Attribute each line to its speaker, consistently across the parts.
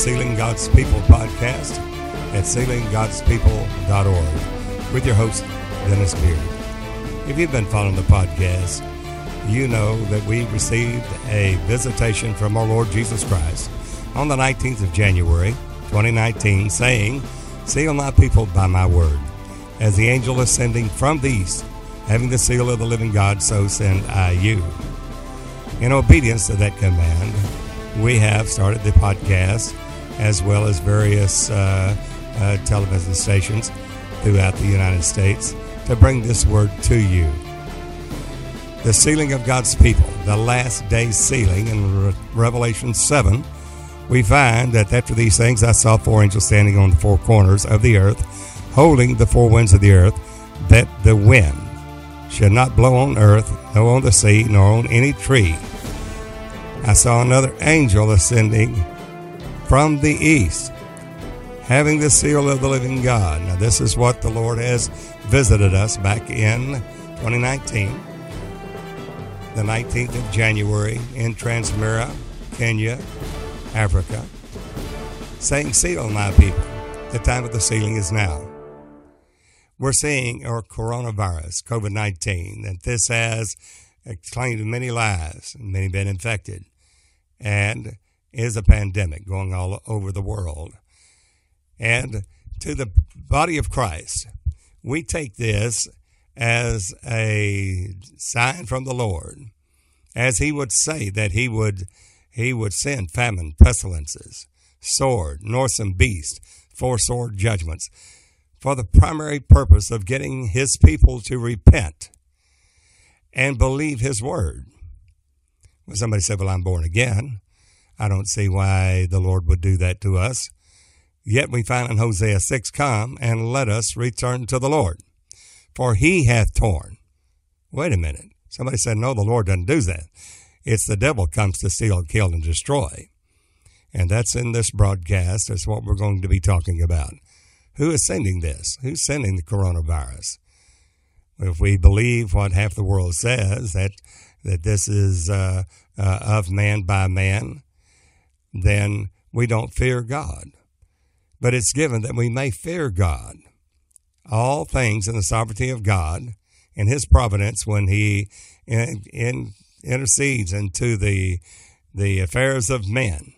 Speaker 1: Sealing God's People podcast at sealinggodspeople.org with your host, Dennis Beard. If you've been following the podcast, you know that we received a visitation from our Lord Jesus Christ on the 19th of January, 2019, saying, Seal my people by my word. As the angel ascending from the east, having the seal of the living God, so send I you. In obedience to that command, we have started the podcast as well as various uh, uh, television stations throughout the United States to bring this word to you. The sealing of God's people, the last day sealing in Re- Revelation 7, we find that after these things I saw four angels standing on the four corners of the earth, holding the four winds of the earth, that the wind should not blow on earth, nor on the sea, nor on any tree I saw another angel ascending from the east, having the seal of the living God. Now, this is what the Lord has visited us back in 2019, the 19th of January in Transmara, Kenya, Africa, saying, Seal my people. The time of the sealing is now. We're seeing our coronavirus, COVID 19, that this has claimed many lives and many been infected and is a pandemic going all over the world. And to the body of Christ, we take this as a sign from the Lord, as he would say that he would he would send famine, pestilences, sword, noisome beast, four sword judgments, for the primary purpose of getting his people to repent and believe his word. Well, somebody said, Well, I'm born again. I don't see why the Lord would do that to us. Yet we find in Hosea 6, Come and let us return to the Lord, for he hath torn. Wait a minute. Somebody said, No, the Lord doesn't do that. It's the devil comes to steal, kill, and destroy. And that's in this broadcast. That's what we're going to be talking about. Who is sending this? Who's sending the coronavirus? If we believe what half the world says, that that this is uh, uh, of man by man, then we don't fear God. But it's given that we may fear God. All things in the sovereignty of God and His providence when He in, in, intercedes into the the affairs of men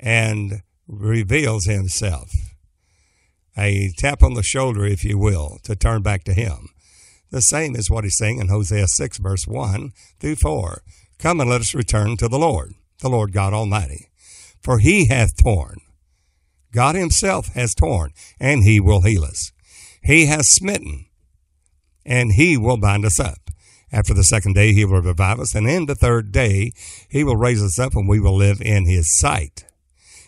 Speaker 1: and reveals Himself. A tap on the shoulder, if you will, to turn back to Him. The same is what he's saying in Hosea 6, verse 1 through 4. Come and let us return to the Lord, the Lord God Almighty. For he hath torn. God himself has torn, and he will heal us. He has smitten, and he will bind us up. After the second day, he will revive us, and in the third day, he will raise us up, and we will live in his sight.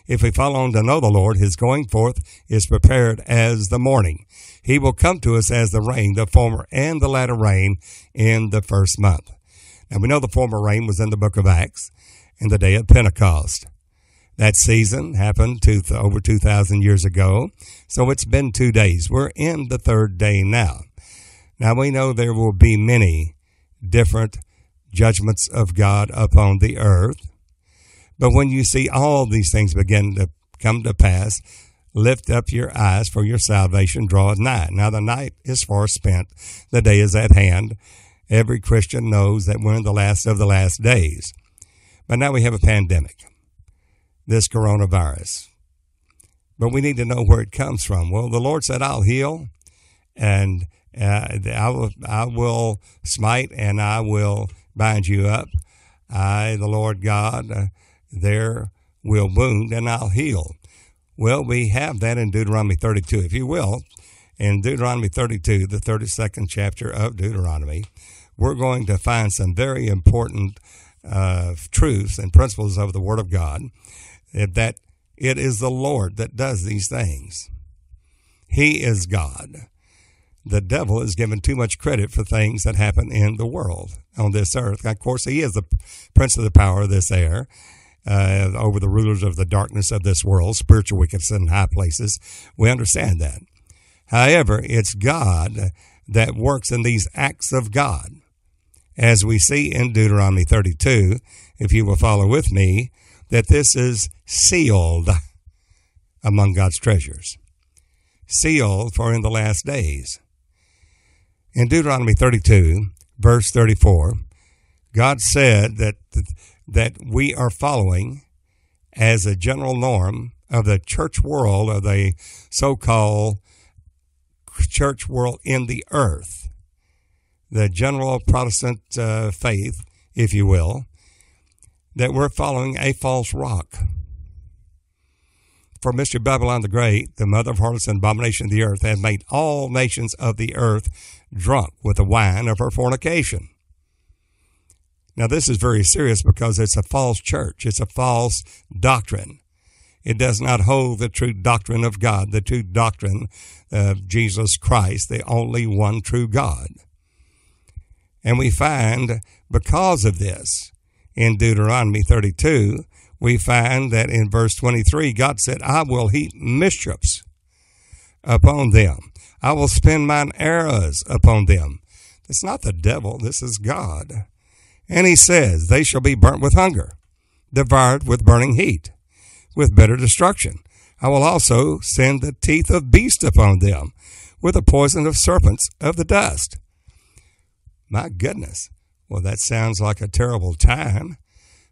Speaker 1: If we follow on to know the Lord, his going forth is prepared as the morning. He will come to us as the rain, the former and the latter rain in the first month. Now we know the former rain was in the book of Acts in the day of Pentecost. That season happened over 2,000 years ago. So it's been two days. We're in the third day now. Now we know there will be many different judgments of God upon the earth. But when you see all these things begin to come to pass, lift up your eyes for your salvation draweth nigh. Now the night is far spent. The day is at hand. Every Christian knows that we're in the last of the last days. But now we have a pandemic, this coronavirus. But we need to know where it comes from. Well, the Lord said, I'll heal and uh, I, will, I will smite and I will bind you up. I, the Lord God, uh, there will wound and I'll heal. Well, we have that in Deuteronomy 32. If you will, in Deuteronomy 32, the 32nd chapter of Deuteronomy, we're going to find some very important uh, truths and principles of the Word of God that it is the Lord that does these things. He is God. The devil is given too much credit for things that happen in the world on this earth. Of course, he is the prince of the power of this air uh, over the rulers of the darkness of this world, spiritual wickedness in high places. We understand that. However, it's God that works in these acts of God. As we see in Deuteronomy 32, if you will follow with me, that this is sealed among God's treasures. Sealed for in the last days. In Deuteronomy 32, verse 34, God said that, that we are following as a general norm of the church world, of the so called church world in the earth, the general Protestant uh, faith, if you will, that we're following a false rock. For Mystery Babylon the Great, the mother of harlots and abomination of the earth, hath made all nations of the earth drunk with the wine of her fornication. Now, this is very serious because it's a false church. It's a false doctrine. It does not hold the true doctrine of God, the true doctrine of Jesus Christ, the only one true God. And we find because of this in Deuteronomy 32, we find that in verse 23, God said, I will heap mischiefs upon them. I will spend mine arrows upon them. It's not the devil, this is God. And he says, They shall be burnt with hunger, devoured with burning heat with bitter destruction. I will also send the teeth of beasts upon them, with the poison of serpents of the dust. My goodness. Well, that sounds like a terrible time.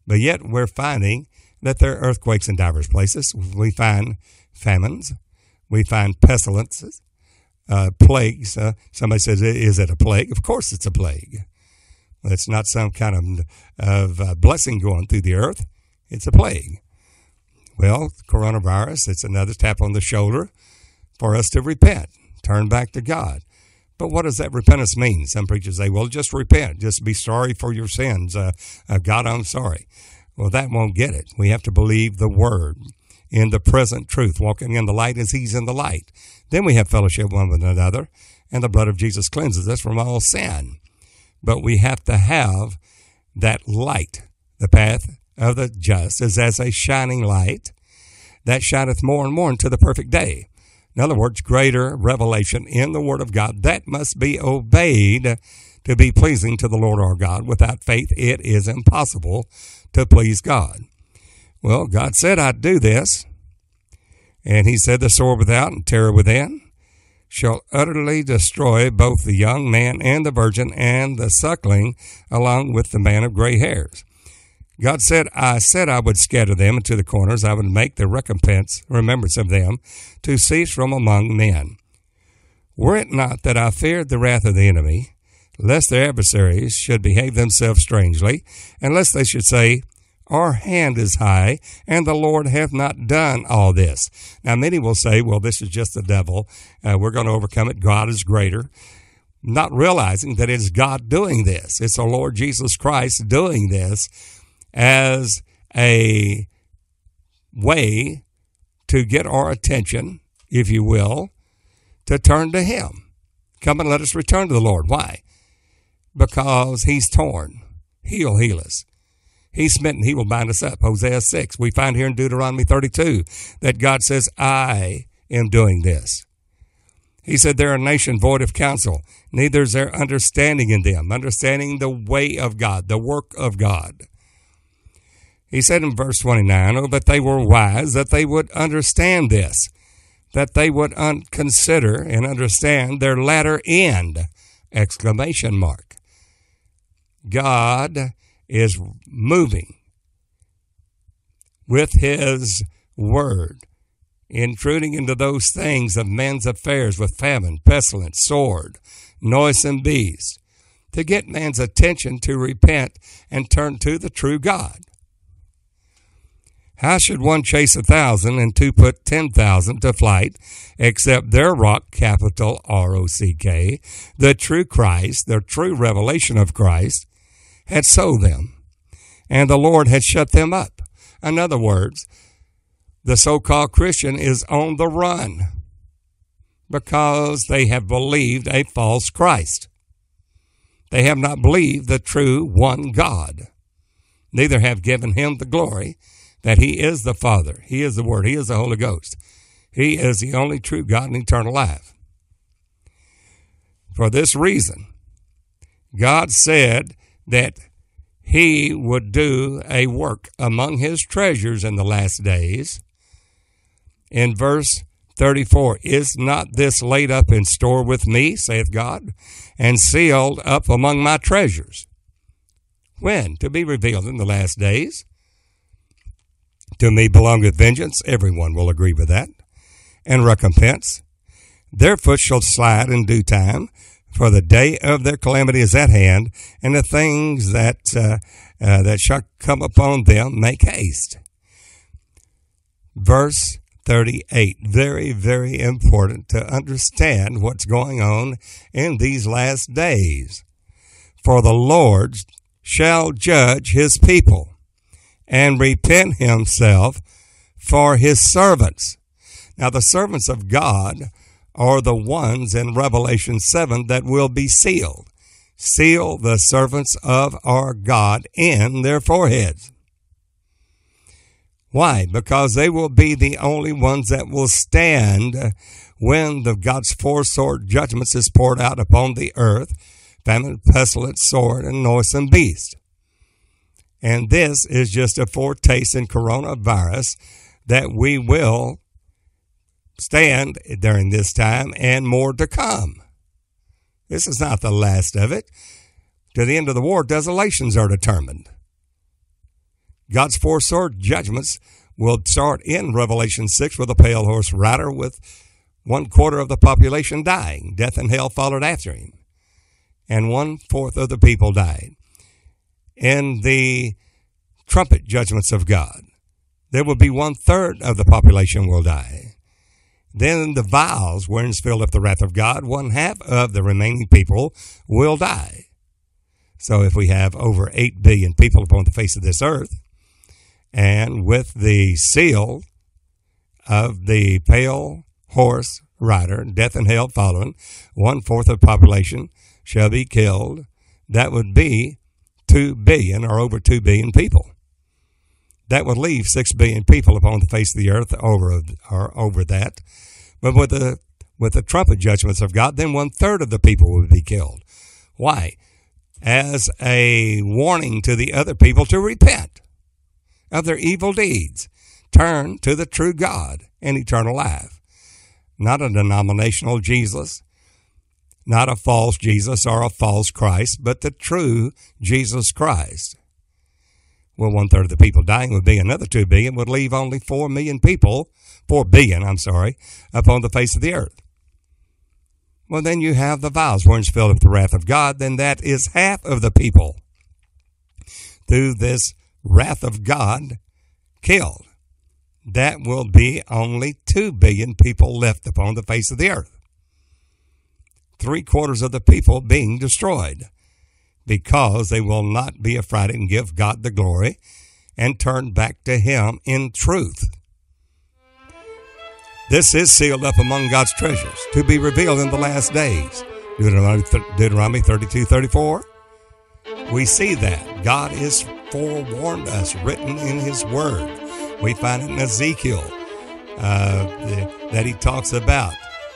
Speaker 1: But yet we're finding that there are earthquakes in divers places. We find famines. We find pestilences, uh, plagues. Uh, somebody says, is it a plague? Of course it's a plague. It's not some kind of, of uh, blessing going through the earth. It's a plague. Well, coronavirus, it's another tap on the shoulder for us to repent, turn back to God. But what does that repentance mean? Some preachers say, well, just repent, just be sorry for your sins. Uh, uh, God, I'm sorry. Well, that won't get it. We have to believe the word in the present truth, walking in the light as he's in the light. Then we have fellowship one with another, and the blood of Jesus cleanses us from all sin. But we have to have that light, the path of the just is as a shining light that shineth more and more into the perfect day. In other words, greater revelation in the Word of God that must be obeyed to be pleasing to the Lord our God. Without faith, it is impossible to please God. Well, God said I'd do this. And he said, The sword without and terror within shall utterly destroy both the young man and the virgin and the suckling, along with the man of gray hairs. God said, I said I would scatter them into the corners. I would make the recompense, remembrance of them, to cease from among men. Were it not that I feared the wrath of the enemy, lest their adversaries should behave themselves strangely, and lest they should say, Our hand is high, and the Lord hath not done all this. Now, many will say, Well, this is just the devil. Uh, we're going to overcome it. God is greater. Not realizing that it's God doing this. It's the Lord Jesus Christ doing this as a way to get our attention, if you will, to turn to Him. Come and let us return to the Lord. Why? Because He's torn. He'll heal us. He's smitten. He will bind us up. Hosea 6. We find here in Deuteronomy 32 that God says, I am doing this. He said, They're a nation void of counsel, neither is there understanding in them, understanding the way of God, the work of God. He said in verse 29, oh, that they were wise, that they would understand this, that they would un- consider and understand their latter end! Exclamation mark. God is moving with his word, intruding into those things of men's affairs with famine, pestilence, sword, noisome beasts, to get man's attention to repent and turn to the true God. How should one chase a thousand and two put ten thousand to flight, except their rock, capital R O C K, the true Christ, the true revelation of Christ, had sold them, and the Lord had shut them up. In other words, the so called Christian is on the run because they have believed a false Christ. They have not believed the true one God. Neither have given him the glory that He is the Father, He is the Word, He is the Holy Ghost. He is the only true God and eternal life. For this reason, God said that he would do a work among his treasures in the last days. In verse 34, Is not this laid up in store with me, saith God, and sealed up among my treasures? When? To be revealed in the last days. To me belongeth vengeance, everyone will agree with that, and recompense. Their foot shall slide in due time, for the day of their calamity is at hand, and the things that uh, uh, that shall come upon them make haste. Verse 38. Very, very important to understand what's going on in these last days. For the Lord shall judge his people and repent himself for his servants. Now, the servants of God are the ones in Revelation 7 that will be sealed. Seal the servants of our God in their foreheads. Why? Because they will be the only ones that will stand when the God's four sword judgments is poured out upon the earth, famine, pestilence, sword, and noisome beast. And this is just a foretaste in coronavirus that we will stand during this time and more to come. This is not the last of it. To the end of the war, desolations are determined. God's four sword judgments will start in Revelation 6 with a pale horse rider with one quarter of the population dying. Death and hell followed after him. And one fourth of the people died. In the trumpet judgments of God, there will be one third of the population will die. Then the vials wherein filled up the wrath of God, one half of the remaining people will die. So if we have over 8 billion people upon the face of this earth, and with the seal of the pale horse rider, death and hell following, one fourth of the population shall be killed. That would be 2 billion or over 2 billion people. That would leave 6 billion people upon the face of the earth over, or over that. But with the with the trumpet judgments of God, then one third of the people would be killed. Why? As a warning to the other people to repent of their evil deeds, turn to the true God and eternal life. Not a denominational Jesus, not a false Jesus or a false Christ, but the true Jesus Christ. Well, one third of the people dying would be another two billion, would leave only four million people 4 billion, I'm sorry, upon the face of the earth. Well, then you have the vials wherein filled with the wrath of God, then that is half of the people through this wrath of God killed. That will be only 2 billion people left upon the face of the earth. Three quarters of the people being destroyed because they will not be afraid and give God the glory and turn back to Him in truth. This is sealed up among God's treasures to be revealed in the last days. Deuteronomy, Deuteronomy 32 34. We see that God has forewarned us, written in His Word. We find it in Ezekiel uh, that He talks about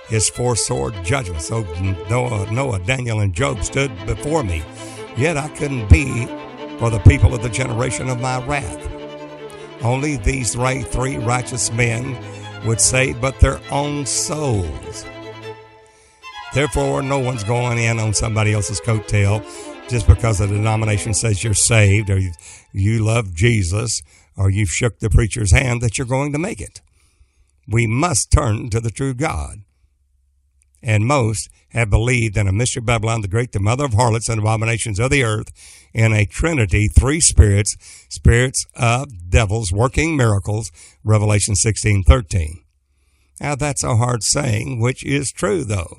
Speaker 1: His four sword judgment. So Noah, Noah, Daniel, and Job stood before me, yet I couldn't be for the people of the generation of my wrath. Only these three righteous men would say, but their own souls. Therefore, no one's going in on somebody else's coattail just because the denomination says you're saved or you love Jesus or you've shook the preacher's hand that you're going to make it. We must turn to the true God. And most have believed in a mystery Babylon the Great, the mother of harlots and abominations of the earth, in a trinity, three spirits, spirits of devils working miracles, Revelation 16, 13. Now that's a hard saying, which is true though.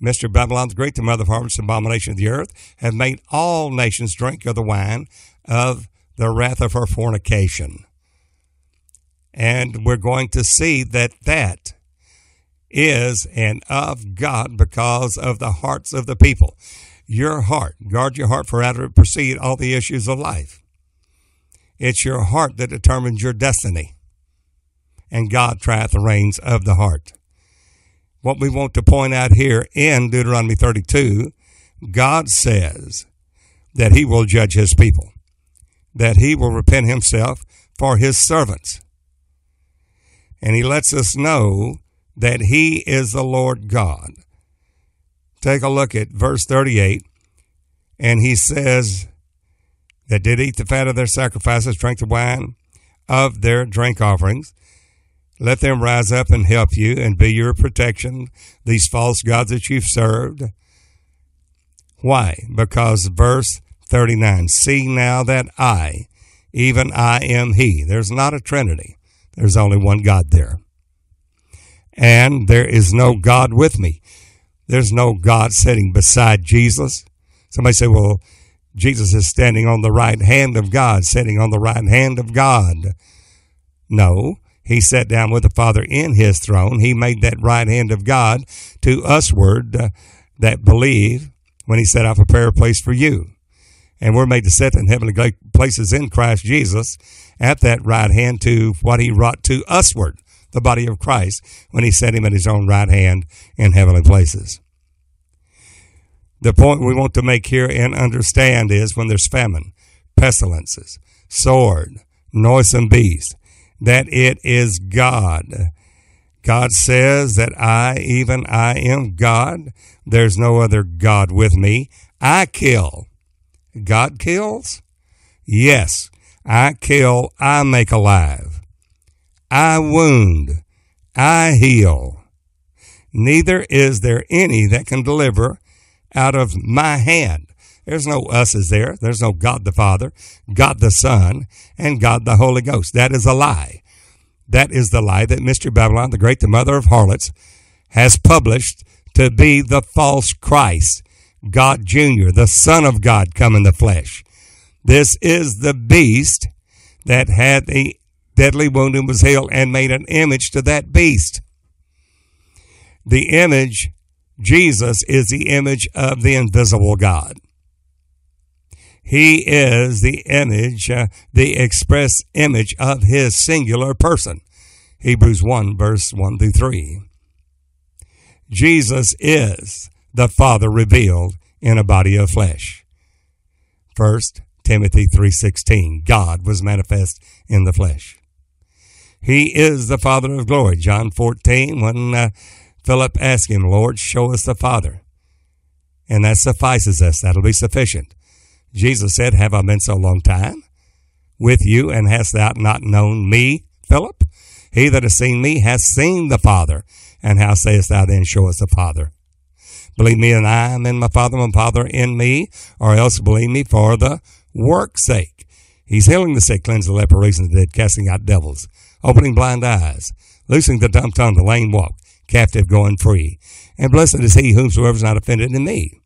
Speaker 1: Mystery Babylon the Great, the mother of harlots and abomination of the earth, have made all nations drink of the wine of the wrath of her fornication. And we're going to see that that is and of God because of the hearts of the people. Your heart, guard your heart, for out of it proceed all the issues of life. It's your heart that determines your destiny. And God trieth the reins of the heart. What we want to point out here in Deuteronomy 32, God says that he will judge his people. that he will repent himself for his servants. And he lets us know that he is the Lord God. Take a look at verse 38. And he says, that did eat the fat of their sacrifices, drank the wine of their drink offerings. Let them rise up and help you and be your protection, these false gods that you've served. Why? Because verse 39 See now that I, even I am He. There's not a Trinity, there's only one God there. And there is no God with me. There's no God sitting beside Jesus. Somebody say, well, Jesus is standing on the right hand of God, sitting on the right hand of God. No, he sat down with the Father in his throne. He made that right hand of God to usward uh, that believe when he I prepare a place for you. And we're made to sit in heavenly places in Christ Jesus at that right hand to what he wrought to usward, the body of Christ, when he set him at his own right hand in heavenly places. The point we want to make here and understand is when there's famine, pestilences, sword, noisome beast, that it is God. God says that I, even I am God. There's no other God with me. I kill. God kills? Yes. I kill. I make alive. I wound. I heal. Neither is there any that can deliver out of my hand. There's no us is there. There's no God the Father, God the Son, and God the Holy Ghost. That is a lie. That is the lie that Mystery Babylon, the great, the mother of harlots, has published to be the false Christ, God Jr., the Son of God come in the flesh. This is the beast that had the deadly wound and was healed and made an image to that beast. The image Jesus is the image of the invisible God. He is the image, uh, the express image of his singular person. Hebrews 1 verse 1 through 3. Jesus is the Father revealed in a body of flesh. First Timothy 3:16 God was manifest in the flesh. He is the Father of glory. John 14 when uh, Philip asked him, Lord, show us the Father. And that suffices us. That'll be sufficient. Jesus said, Have I been so long time with you, and hast thou not known me, Philip? He that has seen me has seen the Father. And how sayest thou then, Show us the Father? Believe me and I am in my Father, my Father in me, or else believe me for the work's sake. He's healing the sick, cleansing the leper, raising the dead, casting out devils, opening blind eyes, loosing the dumb tongue, the lame walk, captive going free. And blessed is he whomsoever is not offended in me.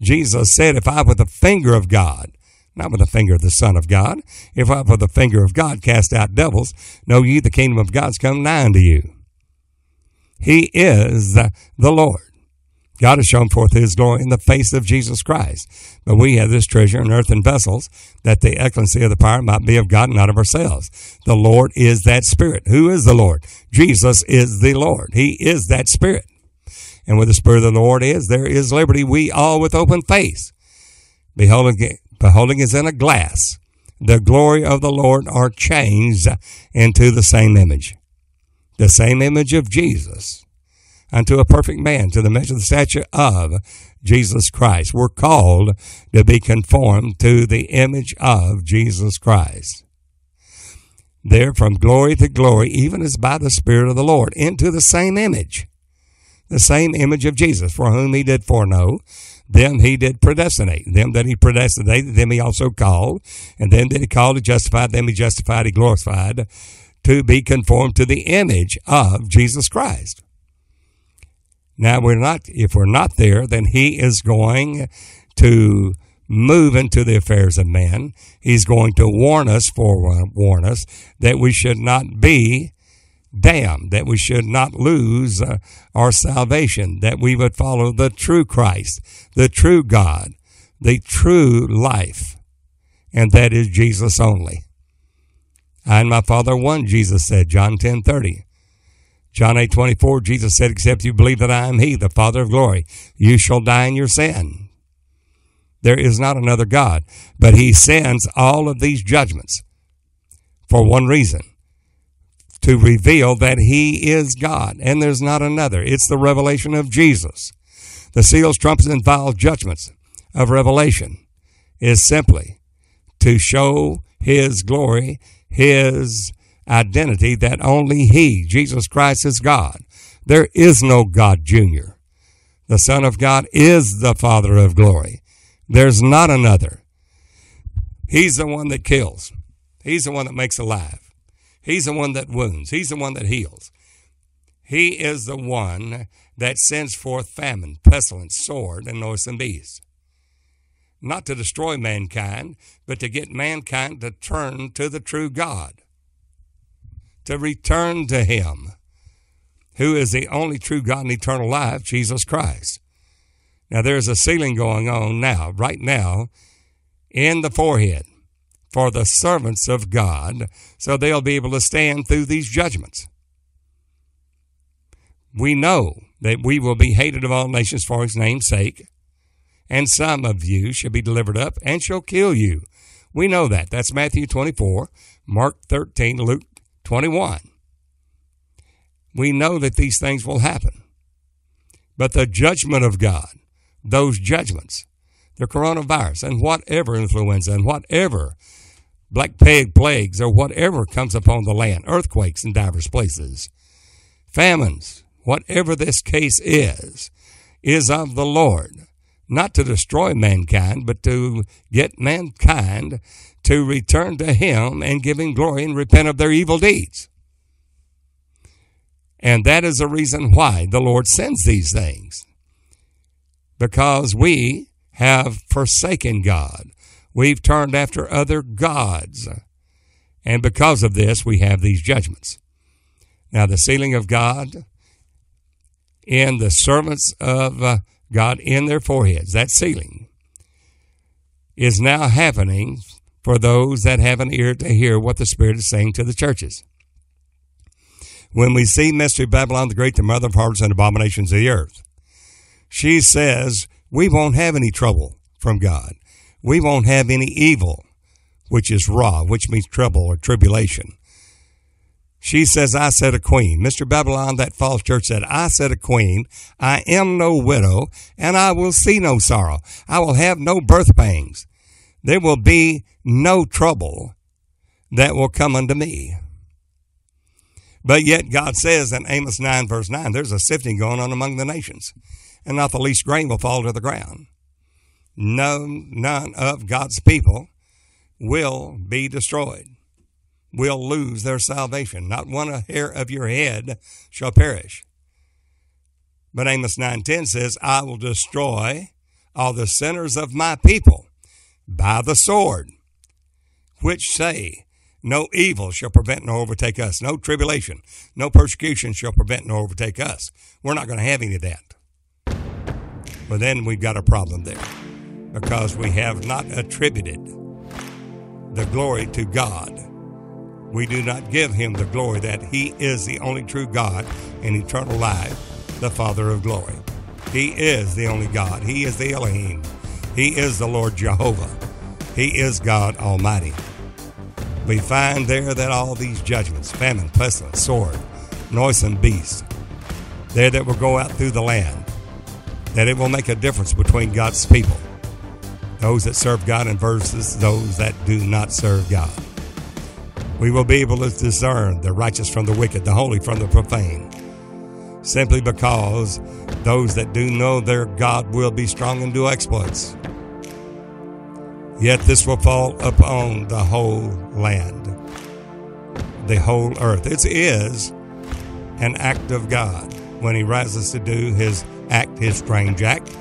Speaker 1: Jesus said, if I with the finger of God, not with the finger of the Son of God, if I with the finger of God cast out devils, know ye the kingdom of God's come nigh unto you. He is the, the Lord. God has shown forth his glory in the face of Jesus Christ. But we have this treasure in earthen vessels, that the excellency of the power might be of God, not of ourselves. The Lord is that Spirit. Who is the Lord? Jesus is the Lord. He is that Spirit. And where the Spirit of the Lord is, there is liberty. We all with open face, beholding, beholding as in a glass, the glory of the Lord are changed into the same image. The same image of Jesus unto a perfect man, to the measure of the stature of Jesus Christ. We're called to be conformed to the image of Jesus Christ. There from glory to glory, even as by the Spirit of the Lord, into the same image. The same image of Jesus, for whom he did foreknow, them he did predestinate. Them that he predestinated, them he also called. And then that he called, he justified, them he justified, he glorified, to be conformed to the image of Jesus Christ. Now we're not, if we're not there, then he is going to move into the affairs of men. He's going to warn us, forewarn us, that we should not be damned, that we should not lose uh, our salvation, that we would follow the true Christ, the true God, the true life, and that is Jesus only. I and my Father one, Jesus said, John ten thirty. John 8 24, Jesus said, Except you believe that I am He, the Father of glory, you shall die in your sin. There is not another God. But he sends all of these judgments for one reason to reveal that he is God and there's not another. It's the revelation of Jesus. The seals, trumpets, and vial judgments of revelation is simply to show his glory, his identity that only he, Jesus Christ, is God. There is no God Jr. The Son of God is the Father of glory. There's not another. He's the one that kills. He's the one that makes alive. He's the one that wounds. He's the one that heals. He is the one that sends forth famine, pestilence, sword, and noisome beasts. Not to destroy mankind, but to get mankind to turn to the true God, to return to Him, who is the only true God and eternal life, Jesus Christ. Now, there's a sealing going on now, right now, in the forehead for the servants of God, so they'll be able to stand through these judgments. We know that we will be hated of all nations for his name's sake, and some of you shall be delivered up and shall kill you. We know that. That's Matthew 24, Mark 13, Luke 21. We know that these things will happen. But the judgment of God, those judgments, the coronavirus and whatever influenza and whatever black plague plagues or whatever comes upon the land, earthquakes in divers places, famines, whatever this case is, is of the Lord, not to destroy mankind, but to get mankind to return to Him and give Him glory and repent of their evil deeds. And that is the reason why the Lord sends these things. Because we have forsaken God. We've turned after other gods. And because of this, we have these judgments. Now, the sealing of God in the servants of uh, God in their foreheads, that sealing, is now happening for those that have an ear to hear what the Spirit is saying to the churches. When we see Mystery Babylon the Great, the mother of harlots and abominations of the earth, she says, we won't have any trouble from God. We won't have any evil, which is Ra, which means trouble or tribulation. She says, I said a queen. Mystery Babylon, that false church said, I said a queen. I am no widow, and I will see no sorrow. I will have no birth pangs. There will be no trouble that will come unto me. But yet God says in Amos 9, verse 9, there's a sifting going on among the nations and not the least grain will fall to the ground. No, none of God's people will be destroyed, will lose their salvation. Not one hair of your head shall perish. But Amos 9:10 says, I will destroy all the sinners of my people by the sword, which say, no evil shall prevent nor overtake us. No tribulation, no persecution shall prevent nor overtake us. We're not going to have any of that. But then we've got a problem there because we have not attributed the glory to God. We do not give him the glory that he is the only true God in eternal life, the Father of glory. He is the only God. He is the Elohim. He is the Lord Jehovah. He is God Almighty. We find there that all these judgments, famine, pestilence, sword, noisome beast, there that will go out through the land, that it will make a difference between God's people, those that serve God and versus those that do not serve God. We will be able to discern the righteous from the wicked, the holy from the profane, simply because those that do know their God will be strong and do exploits. Yet this will fall upon the whole land, the whole earth. It is an act of God when He rises to do His act his strange act,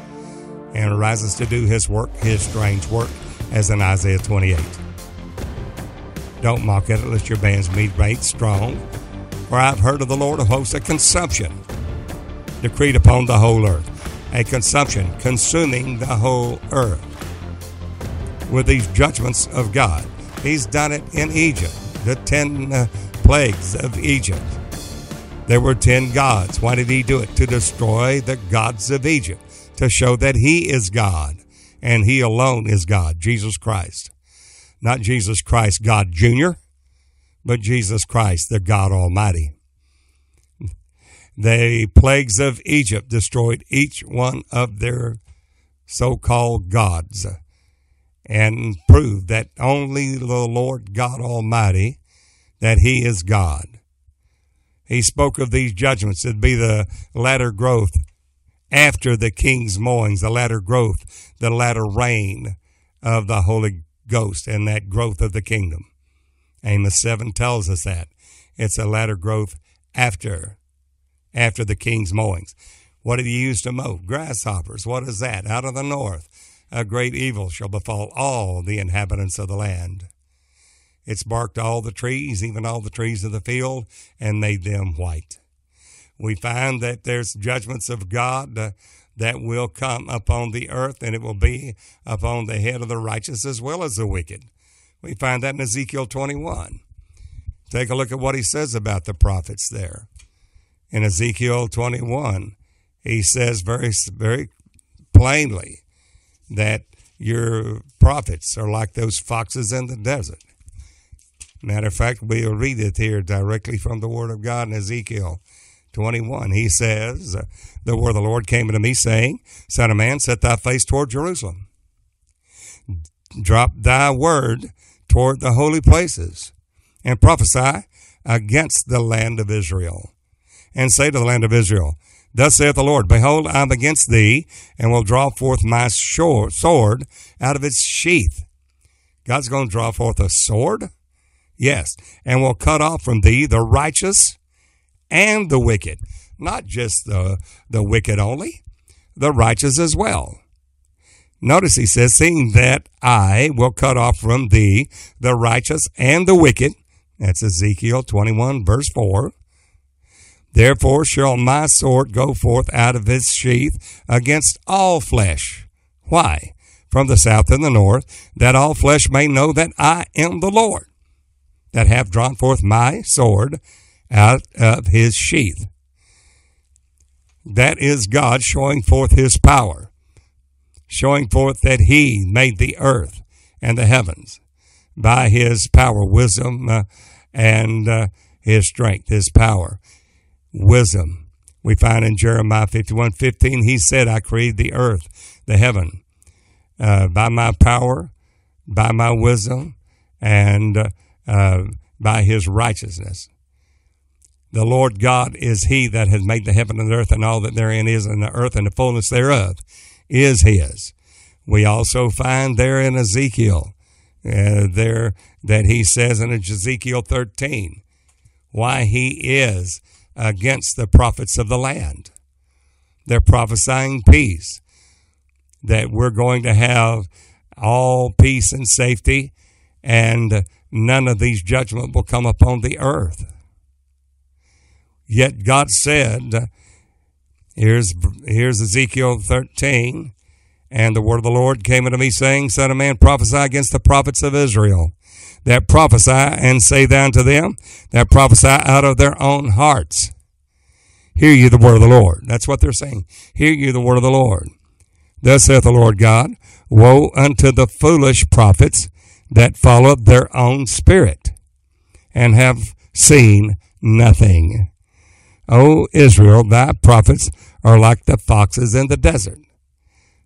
Speaker 1: and arises to do his work, his strange work, as in Isaiah 28. Don't mock at it, lest your bands be made strong. For I've heard of the Lord of hosts a consumption decreed upon the whole earth, a consumption consuming the whole earth with these judgments of God. He's done it in Egypt, the ten uh, plagues of Egypt. There were 10 gods. Why did he do it? To destroy the gods of Egypt, to show that he is God and He alone is God, Jesus Christ. Not Jesus Christ, God Jr., but Jesus Christ, the God Almighty. The plagues of Egypt destroyed each one of their so called gods and prove that only the Lord God Almighty, that He is God. He spoke of these judgments. It'd be the latter growth after the king's mowings, the latter growth, the latter reign of the Holy Ghost and that growth of the kingdom. Amos 7 tells us that. It's a latter growth after, after the king's mowings. What did he use to mow? Grasshoppers. What is that? Out of the north. A great evil shall befall all the inhabitants of the land. It's barked all the trees, even all the trees of the field, and made them white. We find that there's judgments of God uh, that will come upon the earth, and it will be upon the head of the righteous as well as the wicked. We find that in Ezekiel 21. Take a look at what he says about the prophets there. In Ezekiel 21, he says very, very plainly that your prophets are like those foxes in the desert. Matter of fact, we'll read it here directly from the Word of God in Ezekiel 21. He says, The word of the Lord came unto me, saying, Son of man, set thy face toward Jerusalem. Drop thy word toward the holy places, and prophesy against the land of Israel. And say to the land of Israel, Thus saith the Lord, Behold, I am against thee, and will draw forth my sword out of its sheath. God's going to draw forth a sword? Yes, and will cut off from thee the righteous and the wicked. Not just the, the wicked only, the righteous as well. Notice he says, Seeing that I will cut off from thee the righteous and the wicked. That's Ezekiel 21, verse 4. Therefore shall my sword go forth out of its sheath against all flesh. Why? From the south and the north, that all flesh may know that I am the Lord, that have drawn forth my sword out of his sheath. That is God showing forth his power, showing forth that he made the earth and the heavens by his power, wisdom, uh, and uh, his strength, his power, wisdom. We find in Jeremiah 51 15, he said, I created the earth, the heaven, uh, by my power, by my wisdom, and uh, uh, by his righteousness. The Lord God is He that has made the heaven and the earth and all that therein is, and the earth and the fullness thereof is His. We also find there in Ezekiel, uh, there that He says in Ezekiel 13, why He is against the prophets of the land. They're prophesying peace, that we're going to have all peace and safety, and none of these judgment will come upon the earth. Yet God said, here's, here's Ezekiel 13, and the word of the Lord came unto me, saying, Son of man, prophesy against the prophets of Israel, that prophesy and say thou unto them, that prophesy out of their own hearts. Hear ye the word of the Lord. That's what they're saying. Hear ye the word of the Lord. Thus saith the Lord God, Woe unto the foolish prophets that follow their own spirit, and have seen nothing. O Israel, thy prophets are like the foxes in the desert.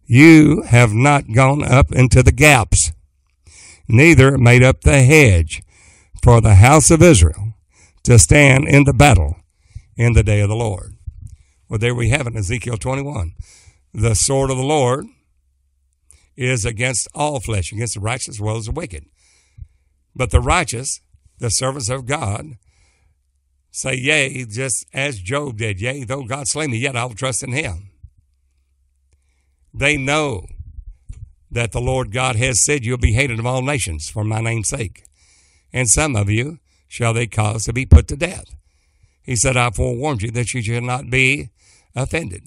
Speaker 1: You have not gone up into the gaps, neither made up the hedge for the house of Israel to stand in the battle in the day of the Lord. Well, there we have it in Ezekiel 21. The sword of the Lord is against all flesh, against the righteous as well as the wicked. But the righteous, the servants of God, say, Yea, just as Job did, Yea, though God slay me, yet I will trust in him. They know that the Lord God has said, You'll be hated of all nations for my name's sake. And some of you shall they cause to be put to death. He said, I forewarned you that you should not be offended.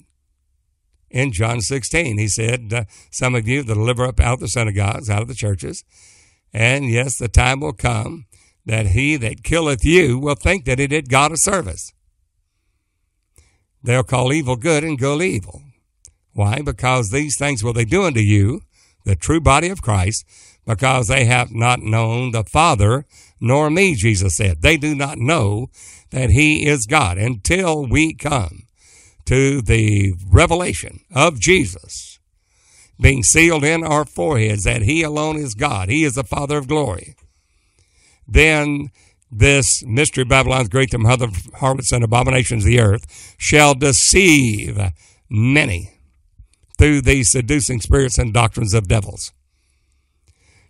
Speaker 1: In John 16, he said, uh, Some of you that deliver up out of the synagogues, out of the churches, and yes, the time will come that he that killeth you will think that he did God a service. They'll call evil good and good evil. Why? Because these things will they do unto you the true body of Christ, because they have not known the Father nor me, Jesus said. They do not know that He is God until we come to the revelation of Jesus being sealed in our foreheads that He alone is God. He is the Father of glory. Then this mystery Babylon's great the mother of harlots and abominations of the earth shall deceive many through these seducing spirits and doctrines of devils.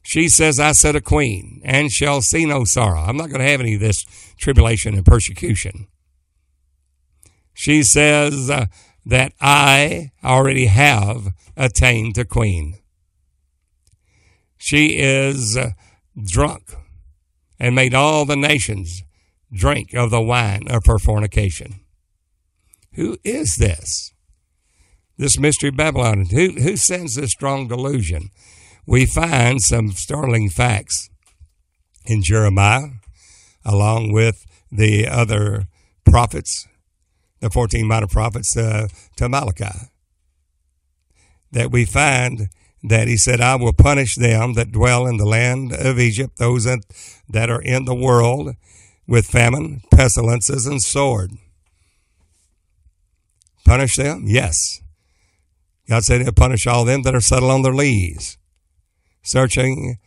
Speaker 1: She says, I said a queen and shall see no sorrow. I'm not going to have any of this tribulation and persecution. She says uh, that I already have attained to queen. She is uh, drunk and made all the nations drink of the wine of her fornication. Who is this? This mystery Babylon. Who, who sends this strong delusion? We find some startling facts in Jeremiah, along with the other prophets, the 14 minor prophets uh, to Malachi, that we find that he said, I will punish them that dwell in the land of Egypt, those that, that are in the world, with famine, pestilences, and sword. Punish them? Yes. God said he'll punish all them that are settled on their lees, searching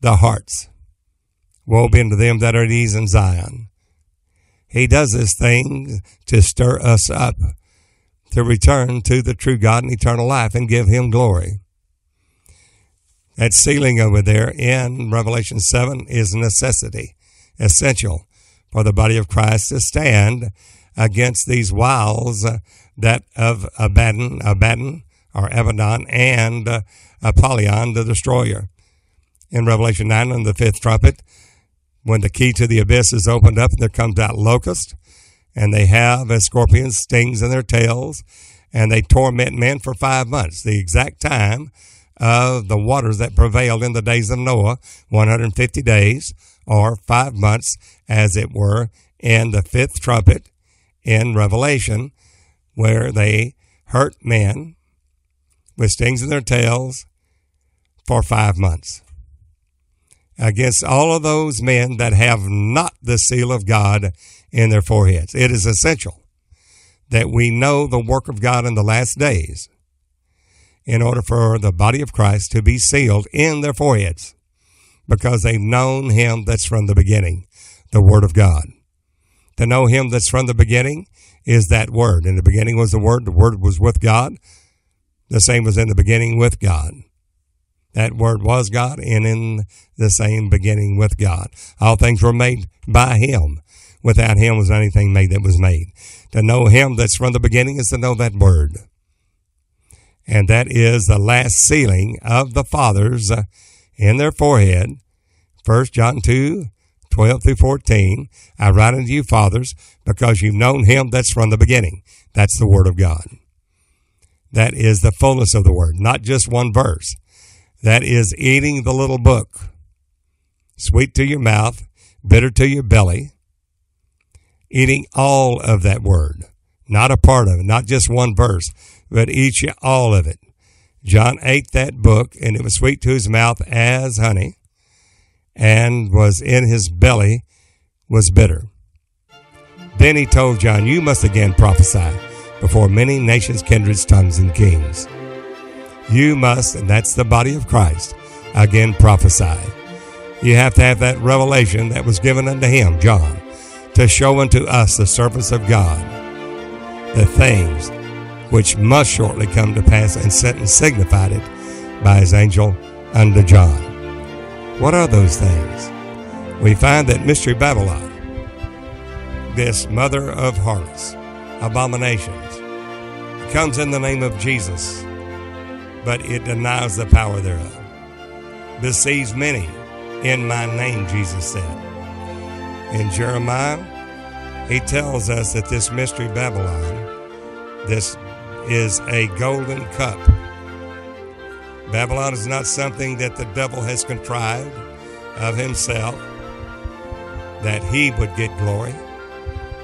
Speaker 1: the hearts. Woe be unto them that are at ease in Zion. He does this thing to stir us up to return to the true God and eternal life and give him glory. That sealing over there in Revelation 7 is necessity, essential for the body of Christ to stand against these wiles that of Abaddon, Abaddon, or Abaddon, and uh, Apollyon, the destroyer. In Revelation 9, on the fifth trumpet, when the key to the abyss is opened up, there comes out locust, and they have as scorpions stings in their tails, and they torment men for five months, the exact time of the waters that prevailed in the days of Noah, 150 days, or five months, as it were, in the fifth trumpet in Revelation, where they hurt men with stings in their tails for five months. Against all of those men that have not the seal of God in their foreheads. It is essential that we know the work of God in the last days in order for the body of Christ to be sealed in their foreheads because they've known him that's from the beginning, the Word of God. To know him that's from the beginning is that Word. In the beginning was the Word, the Word was with God, the same was in the beginning with God. That word was God and in the same beginning with God. All things were made by him. Without him was anything made that was made. To know him that's from the beginning is to know that word. And that is the last sealing of the fathers in their forehead. First John 2, 12 through 14. I write unto you, fathers, because you've known him that's from the beginning. That's the word of God. That is the fullness of the word, not just one verse. That is eating the little book. Sweet to your mouth, bitter to your belly. Eating all of that word, not a part of it, not just one verse, but each all of it. John ate that book and it was sweet to his mouth as honey and was in his belly was bitter. Then he told John, You must again prophesy before many nations, kindreds, tongues, and kings. You must, and that's the body of Christ, again prophesy. You have to have that revelation that was given unto him, John, to show unto us, the servants of God, the things which must shortly come to pass and set and signified it by his angel unto John. What are those things? We find that Mystery Babylon, this mother of harlots, abominations. It comes in the name of Jesus, but it denies the power thereof. Deceives many in my name, Jesus said. In Jeremiah, he tells us that this mystery Babylon, this is a golden cup. Babylon is not something that the devil has contrived of himself, that he would get glory.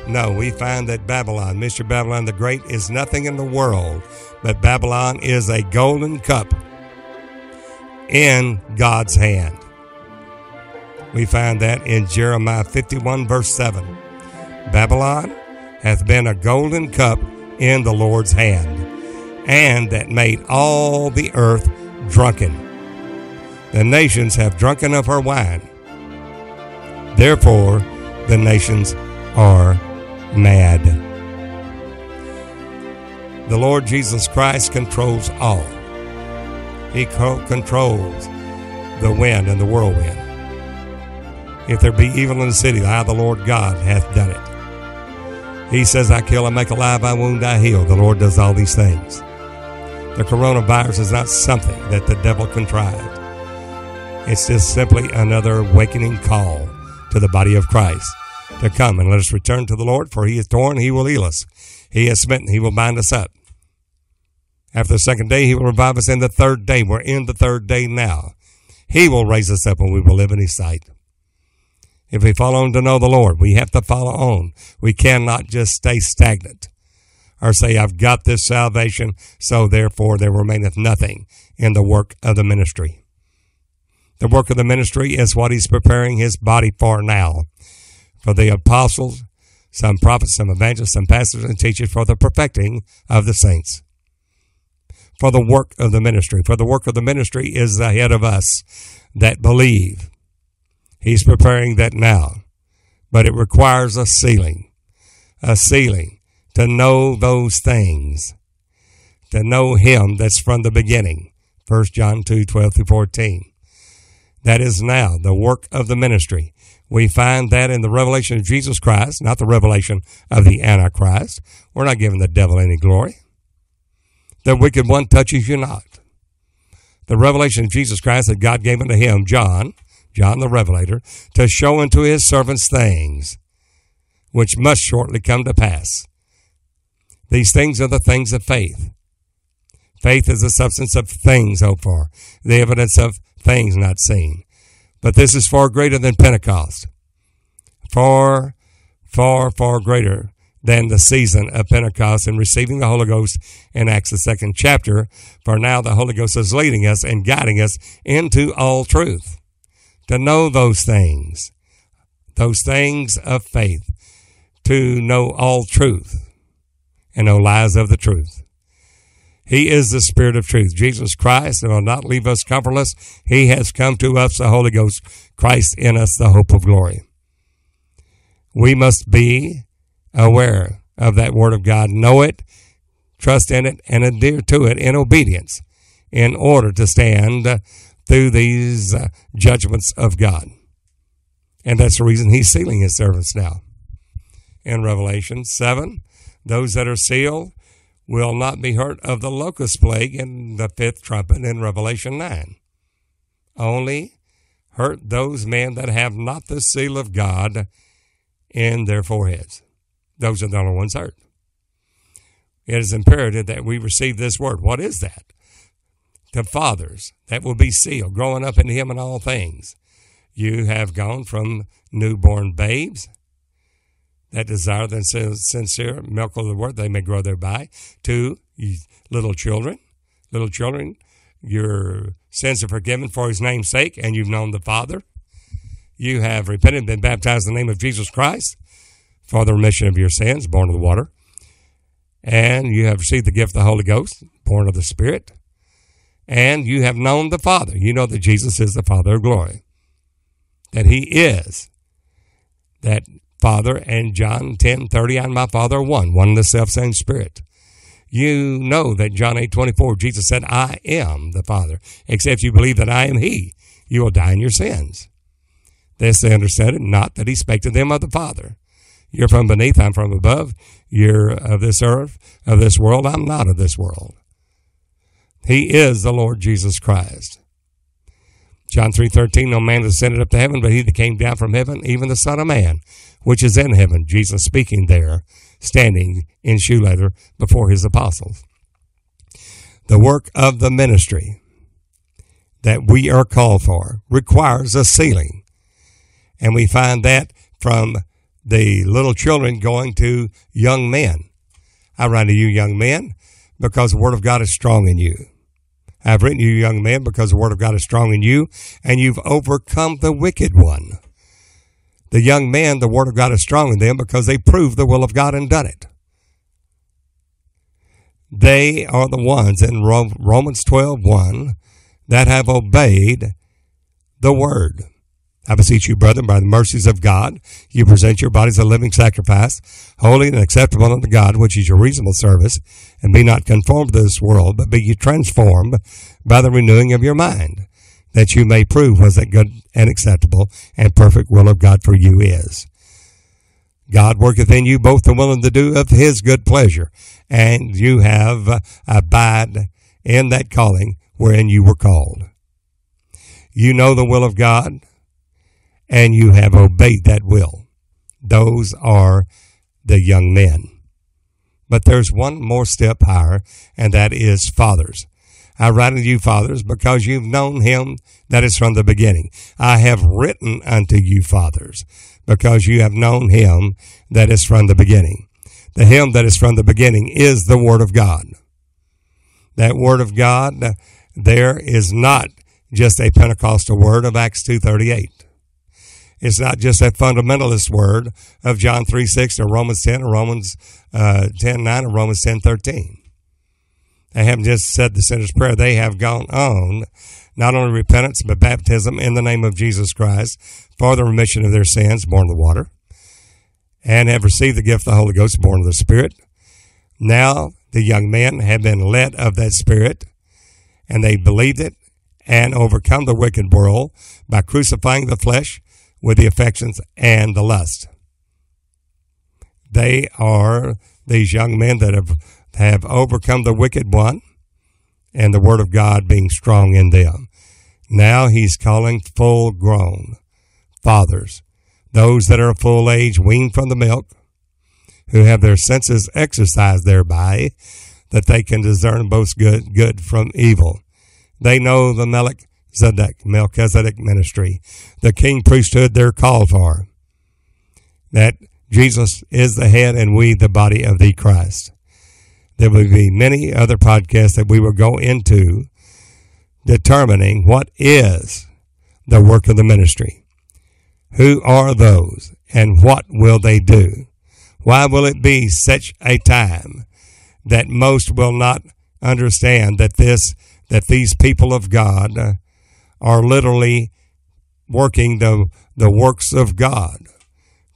Speaker 1: No, we find that Babylon, Mystery Babylon the Great, is nothing in the world, but Babylon is a golden cup in God's hand. We find that in Jeremiah 51, verse 7. Babylon hath been a golden cup in the Lord's hand, and that made all the earth drunken. The nations have drunken of her wine. Therefore, the nations are mad. The Lord Jesus Christ controls all. He controls the wind and the whirlwind. If there be evil in the city, I, the Lord God, hath done it. He says, I kill, I make alive, I wound, I heal. The Lord does all these things. The coronavirus is not something that the devil contrived. It's just simply another awakening call to the body of Christ to come and let us return to the Lord, for he is torn, he will heal us. He is smitten, he will bind us up. After the second day, he will revive us in the third day. We're in the third day now. He will raise us up and we will live in his sight. If we follow on to know the Lord, we have to follow on. We cannot just stay stagnant or say, I've got this salvation, so therefore there remaineth nothing in the work of the ministry. The work of the ministry is what he's preparing his body for now. For the apostles, some prophets, some evangelists, some pastors and teachers for the perfecting of the saints. For the work of the ministry. For the work of the ministry is ahead of us that believe. He's preparing that now. But it requires a sealing. A sealing to know those things, to know Him that's from the beginning. 1 John 2 12 through 14. That is now the work of the ministry. We find that in the revelation of Jesus Christ, not the revelation of the Antichrist. We're not giving the devil any glory. The wicked one touches you not. The revelation of Jesus Christ that God gave unto him, John, John the Revelator, to show unto his servants things which must shortly come to pass. These things are the things of faith. Faith is the substance of things hoped for, the evidence of things not seen. But this is far greater than Pentecost. Far, far, far greater than the season of Pentecost and receiving the Holy Ghost in Acts, the second chapter. For now the Holy Ghost is leading us and guiding us into all truth. To know those things, those things of faith, to know all truth and no lies of the truth. He is the Spirit of truth. Jesus Christ and will not leave us comfortless. He has come to us, the Holy Ghost, Christ in us, the hope of glory. We must be aware of that Word of God, know it, trust in it, and adhere to it in obedience in order to stand through these uh, judgments of God. And that's the reason he's sealing his servants now. In Revelation 7, those that are sealed will not be hurt of the locust plague in the fifth trumpet in Revelation 9. Only hurt those men that have not the seal of God in their foreheads. Those are the only ones hurt. It is imperative that we receive this word. What is that? The fathers that will be sealed, growing up in Him in all things. You have gone from newborn babes that desire the sincere milk of the word they may grow thereby. To little children, little children, your sins are forgiven for his name's sake, and you've known the Father. You have repented and been baptized in the name of Jesus Christ for the remission of your sins, born of the water. And you have received the gift of the Holy Ghost, born of the Spirit. And you have known the Father. You know that Jesus is the Father of glory. That he is that Father, and John 10 30, and my Father one, one in the self same Spirit. You know that John 8 24, Jesus said, I am the Father. Except you believe that I am He, you will die in your sins. This they understood it, not that He spake to them of the Father. You're from beneath, I'm from above. You're of this earth, of this world, I'm not of this world. He is the Lord Jesus Christ. John 3.13, no man ascended up to heaven, but he that came down from heaven, even the Son of Man, which is in heaven. Jesus speaking there, standing in shoe leather before his apostles. The work of the ministry that we are called for requires a sealing. And we find that from the little children going to young men. I write to you, young men, because the Word of God is strong in you. I've written you, young man, because the word of God is strong in you, and you've overcome the wicked one. The young man, the word of God is strong in them because they proved the will of God and done it. They are the ones in Romans 12 1 that have obeyed the word. I beseech you, brethren, by the mercies of God, you present your bodies a living sacrifice, holy and acceptable unto God, which is your reasonable service, and be not conformed to this world, but be ye transformed by the renewing of your mind, that you may prove what that good and acceptable and perfect will of God for you is. God worketh in you both the will and the do of his good pleasure, and you have uh, abide in that calling wherein you were called. You know the will of God and you have obeyed that will. Those are the young men. But there's one more step higher, and that is fathers. I write unto you, fathers, because you've known him that is from the beginning. I have written unto you, fathers, because you have known him that is from the beginning. The him that is from the beginning is the word of God. That word of God there is not just a Pentecostal word of Acts 238. It's not just that fundamentalist word of John 3 6 or Romans 10 or Romans uh, 10 9 or Romans 10 13. They haven't just said the sinner's prayer. They have gone on not only repentance, but baptism in the name of Jesus Christ for the remission of their sins, born of the water, and have received the gift of the Holy Ghost, born of the Spirit. Now the young men have been led of that Spirit, and they believed it and overcome the wicked world by crucifying the flesh with the affections and the lust. They are these young men that have, have overcome the wicked one and the word of God being strong in them. Now he's calling full grown fathers, those that are full age, weaned from the milk, who have their senses exercised thereby, that they can discern both good, good from evil. They know the Melech Zedek, Melchizedek ministry, the king priesthood they're called for. That Jesus is the head and we the body of the Christ. There will be many other podcasts that we will go into determining what is the work of the ministry. Who are those and what will they do? Why will it be such a time that most will not understand that this, that these people of God are literally working the, the works of God,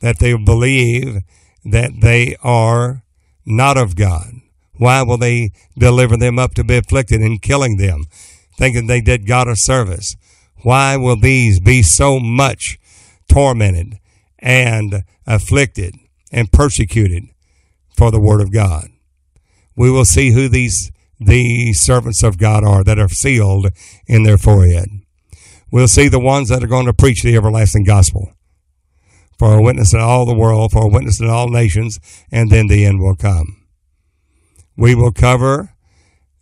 Speaker 1: that they believe that they are not of God. Why will they deliver them up to be afflicted and killing them, thinking they did God a service? Why will these be so much tormented and afflicted and persecuted for the word of God? We will see who these, these servants of God are that are sealed in their forehead. We'll see the ones that are going to preach the everlasting gospel for a witness in all the world, for a witness in all nations, and then the end will come. We will cover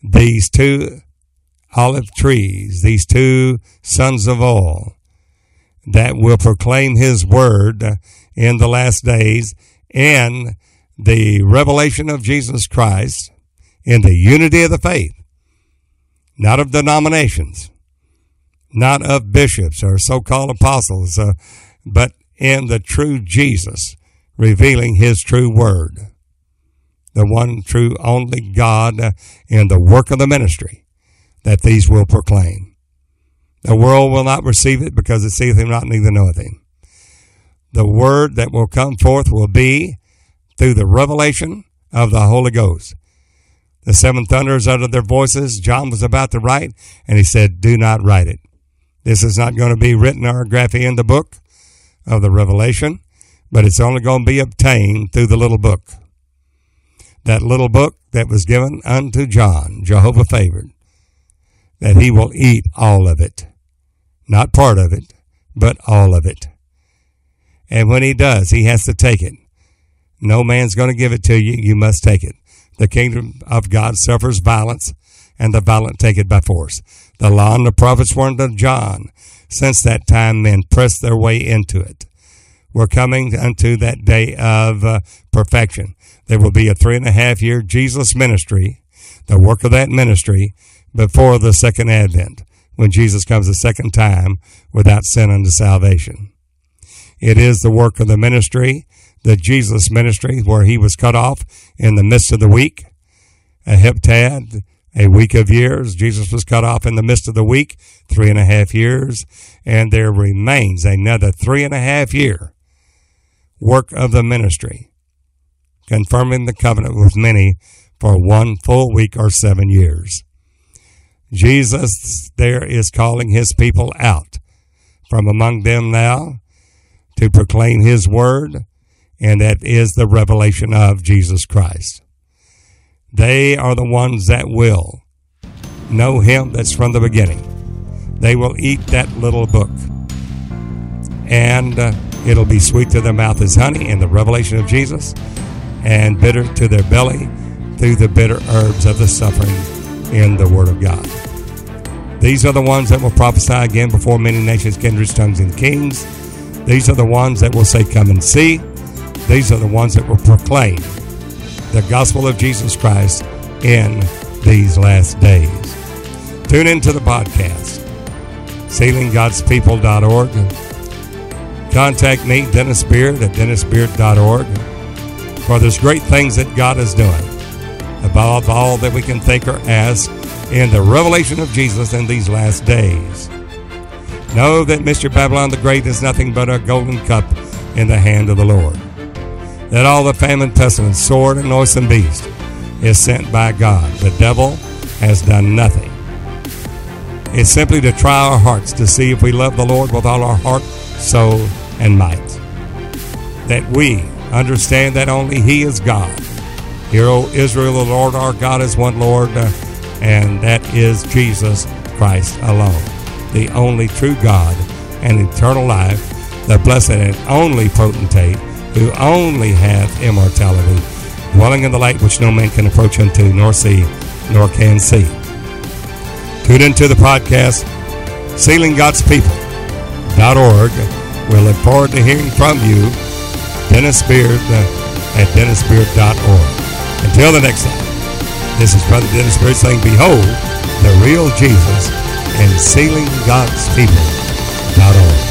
Speaker 1: these two olive trees, these two sons of oil that will proclaim his word in the last days and the revelation of Jesus Christ in the unity of the faith, not of denominations not of bishops or so-called apostles, uh, but in the true Jesus, revealing his true word. The one true only God uh, in the work of the ministry that these will proclaim. The world will not receive it because it seeth him not, neither knoweth him. The word that will come forth will be through the revelation of the Holy Ghost. The seven thunders uttered their voices. John was about to write, and he said, Do not write it. This is not going to be written or in the book of the Revelation, but it's only going to be obtained through the little book. That little book that was given unto John, Jehovah favored, that he will eat all of it. Not part of it, but all of it. And when he does, he has to take it. No man's going to give it to you. You must take it. The kingdom of God suffers violence, and the violent take it by force. The law and the prophets were unto John. Since that time, men pressed their way into it. We're coming unto that day of uh, perfection. There will be a three and a half year Jesus ministry, the work of that ministry before the second advent, when Jesus comes the second time without sin unto salvation. It is the work of the ministry, the Jesus ministry, where he was cut off in the midst of the week, a heptad, a week of years. Jesus was cut off in the midst of the week, three and a half years, and there remains another three and a half year work of the ministry, confirming the covenant with many for one full week or seven years. Jesus there is calling his people out from among them now to proclaim his word, and that is the revelation of Jesus Christ. They are the ones that will know him that's from the beginning. They will eat that little book, and uh, it'll be sweet to their mouth as honey in the revelation of Jesus, and bitter to their belly through the bitter herbs of the suffering in the Word of God. These are the ones that will prophesy again before many nations, kindreds, tongues, and kings. These are the ones that will say, Come and see. These are the ones that will proclaim the gospel of Jesus Christ in these last days. Tune into the podcast, sealinggodspeople.org. Contact me, Dennis Beard, at dennisbeard.org, for there's great things that God is doing above all that we can think or ask in the revelation of Jesus in these last days. Know that Mystery Babylon the Great is nothing but a golden cup in the hand of the Lord. That all the famine, pestilence, sword, and noisome beast is sent by God. The devil has done nothing. It's simply to try our hearts to see if we love the Lord with all our heart, soul, and might. That we understand that only He is God Hear, O Israel, the Lord our God is one Lord, uh, and that is Jesus Christ alone, the only true God and eternal life, the blessed and only potentate, who only hath immortality, dwelling in the light which no man can approach unto, nor see, nor can see. Tune into the podcast, Sealing God's People.org. We'll look forward to hearing from you, Dennis Beard uh, at dennisbeard.org. Until the next time, this is Brother Dennis Beard saying, Behold, the real Jesus and sealing God's people.org.